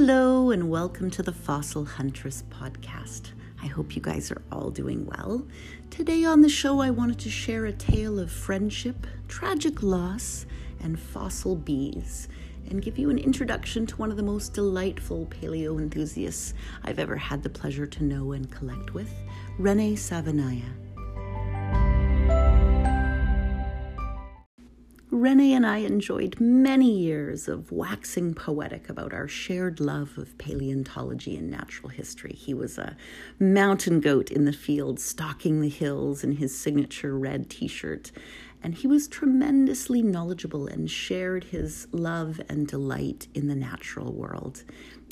Hello, and welcome to the Fossil Huntress podcast. I hope you guys are all doing well. Today on the show, I wanted to share a tale of friendship, tragic loss, and fossil bees, and give you an introduction to one of the most delightful paleo enthusiasts I've ever had the pleasure to know and collect with, Rene Savenye. Rene and I enjoyed many years of waxing poetic about our shared love of paleontology and natural history. He was a mountain goat in the field, stalking the hills in his signature red t shirt, and he was tremendously knowledgeable and shared his love and delight in the natural world.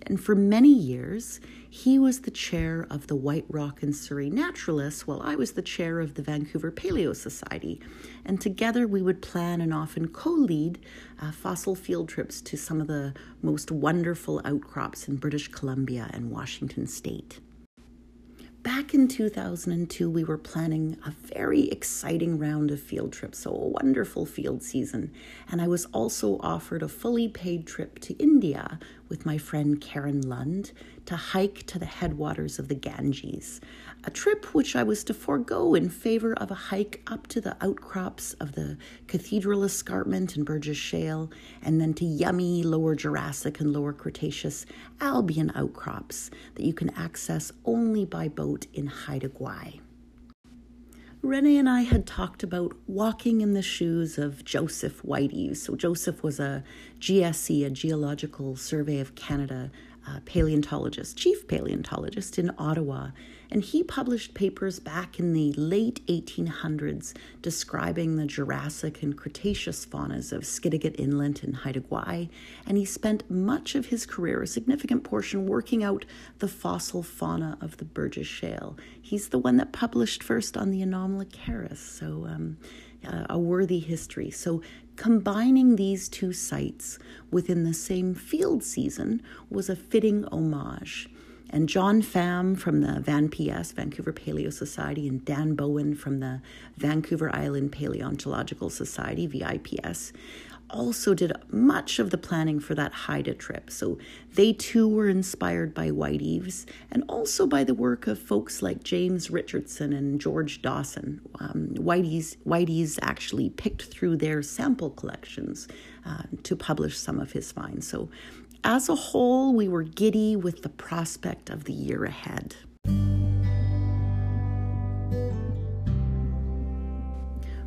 And for many years, he was the chair of the White Rock and Surrey Naturalists, while I was the chair of the Vancouver Paleo Society. And together we would plan and often co lead uh, fossil field trips to some of the most wonderful outcrops in British Columbia and Washington state back in 2002, we were planning a very exciting round of field trips, so a wonderful field season. And I was also offered a fully paid trip to India with my friend Karen Lund to hike to the headwaters of the Ganges, a trip which I was to forego in favor of a hike up to the outcrops of the Cathedral Escarpment and Burgess Shale, and then to yummy Lower Jurassic and Lower Cretaceous Albian outcrops that you can access only by boat in Haida Gwaii. Rene and I had talked about walking in the shoes of Joseph Whiteaves. So, Joseph was a GSC, a Geological Survey of Canada uh, paleontologist, chief paleontologist in Ottawa, and he published papers back in the late 1800s describing the Jurassic and Cretaceous faunas of Skidegate Inlet and Haida Gwaii, and he spent much of his career, a significant portion, working out the fossil fauna of the Burgess Shale. He's the one that published first on the Anomalocaris, so um, uh, a worthy history. So combining these two sites within the same field season was a fitting homage. And John Pham from the Van PS, Vancouver Paleo Society, and Dan Bowen from the Vancouver Island Paleontological Society, VIPS, also did much of the planning for that Haida trip. So they too were inspired by Whiteaves and also by the work of folks like James Richardson and George Dawson. Um, Whiteaves actually picked through their sample collections uh, to publish some of his finds. So as a whole, we were giddy with the prospect of the year ahead.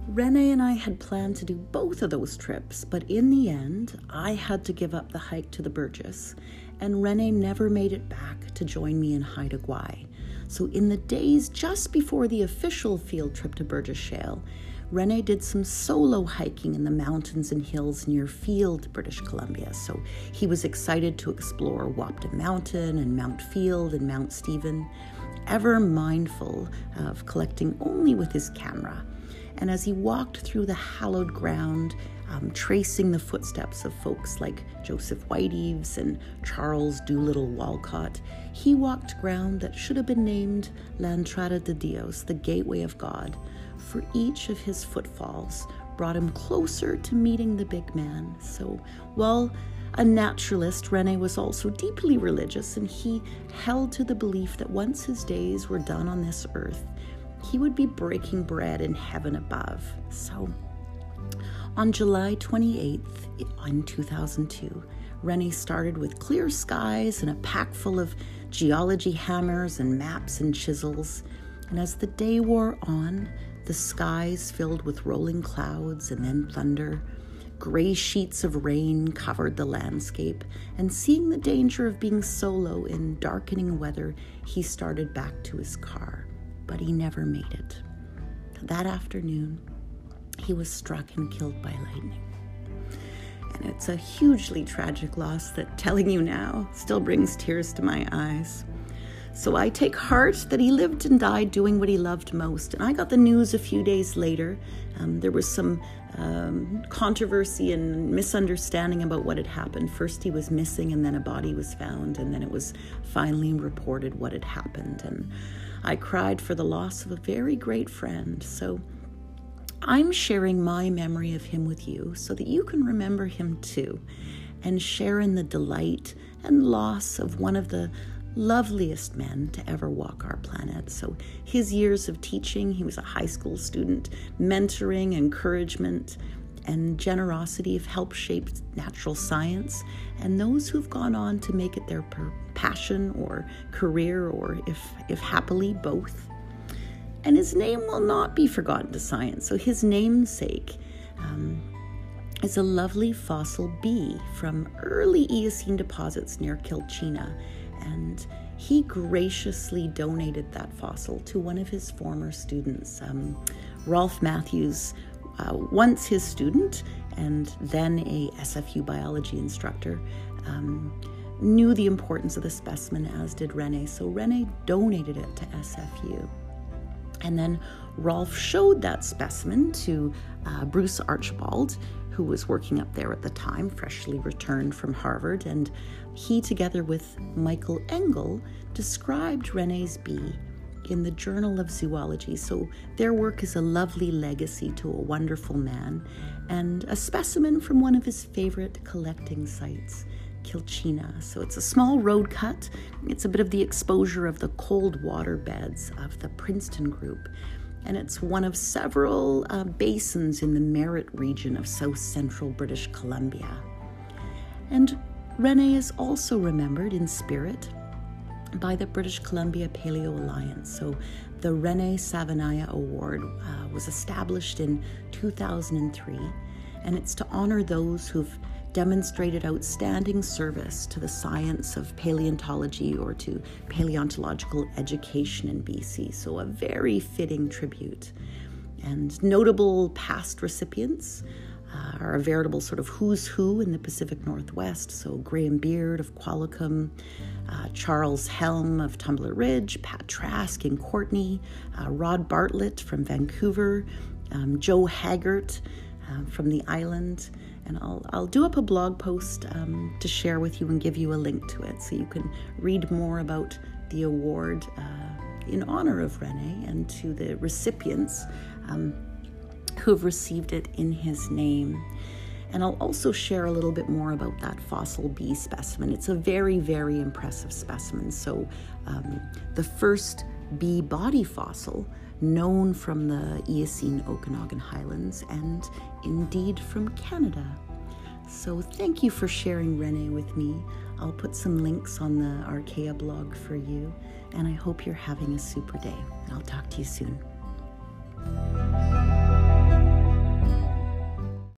Rene and I had planned to do both of those trips, but in the end, I had to give up the hike to the Burgess, and Rene never made it back to join me in Haida Gwaii. So, in the days just before the official field trip to Burgess Shale, Rene did some solo hiking in the mountains and hills near Field, British Columbia. So he was excited to explore Wapta Mountain and Mount Field and Mount Stephen, ever mindful of collecting only with his camera. And as he walked through the hallowed ground, um, tracing the footsteps of folks like Joseph Whiteaves and Charles Doolittle Walcott, he walked ground that should have been named La Entrada de Dios, the Gateway of God, for each of his footfalls brought him closer to meeting the big man. So, while a naturalist, Rene was also deeply religious, and he held to the belief that once his days were done on this earth, he would be breaking bread in heaven above. So, on July 28th, in 2002, Rene started with clear skies and a pack full of geology hammers and maps and chisels. And as the day wore on, the skies filled with rolling clouds and then thunder. Gray sheets of rain covered the landscape, and seeing the danger of being solo in darkening weather, he started back to his car. But he never made it. That afternoon, he was struck and killed by lightning. And it's a hugely tragic loss that telling you now still brings tears to my eyes. So I take heart that he lived and died doing what he loved most. And I got the news a few days later. Um, there was some um, controversy and misunderstanding about what had happened. First, he was missing, and then a body was found, and then it was finally reported what had happened. And I cried for the loss of a very great friend. So I'm sharing my memory of him with you so that you can remember him too. and share in the delight and loss of one of the loveliest men to ever walk our planet. So, his years of teaching, he was a high school student, mentoring, encouragement, and generosity have helped shape natural science. And those who've gone on to make it their passion or career, or if, if happily, both. And his name will not be forgotten to science. So, his namesake. Um, is a lovely fossil bee from early Eocene deposits near Quilchena, and he graciously donated that fossil to one of his former students. Um, Rolf Mathewes, uh, once his student and then a SFU biology instructor, um, knew the importance of the specimen, as did Rene, so Rene donated it to SFU. And then Rolf showed that specimen to uh, Bruce Archibald, who was working up there at the time, freshly returned from Harvard, and he, together with Michael Engel, described Rene's bee in the Journal of Zoology. So their work is a lovely legacy to a wonderful man and a specimen from one of his favorite collecting sites. Quilchena. So it's a small road cut. It's a bit of the exposure of the cold water beds of the Princeton group, and it's one of several uh, basins in the Merritt region of south central British Columbia. And Rene is also remembered in spirit by the British Columbia Paleo Alliance. So the Rene Savenye Award uh, was established in 2003, and it's to honor those who've demonstrated outstanding service to the science of paleontology or to paleontological education in BC. So, a very fitting tribute. And notable past recipients uh, are a veritable sort of who's who in the Pacific Northwest. So, Graham Beard of Qualicum, uh, Charles Helm of Tumbler Ridge, Pat Trask in Courtenay, uh, Rod Bartlett from Vancouver, um, Joe Haggart uh, from the island and I'll, I'll do up a blog post um, to share with you and give you a link to it so you can read more about the award uh, in honor of Rene and to the recipients um, who have received it in his name. And I'll also share a little bit more about that fossil bee specimen. It's a very, very impressive specimen. So, um, the first bee body fossil known from the Eocene Okanagan Highlands and indeed from Canada. So, thank you for sharing Rene with me. I'll put some links on the Archaea blog for you, and I hope you're having a super day. I'll talk to you soon.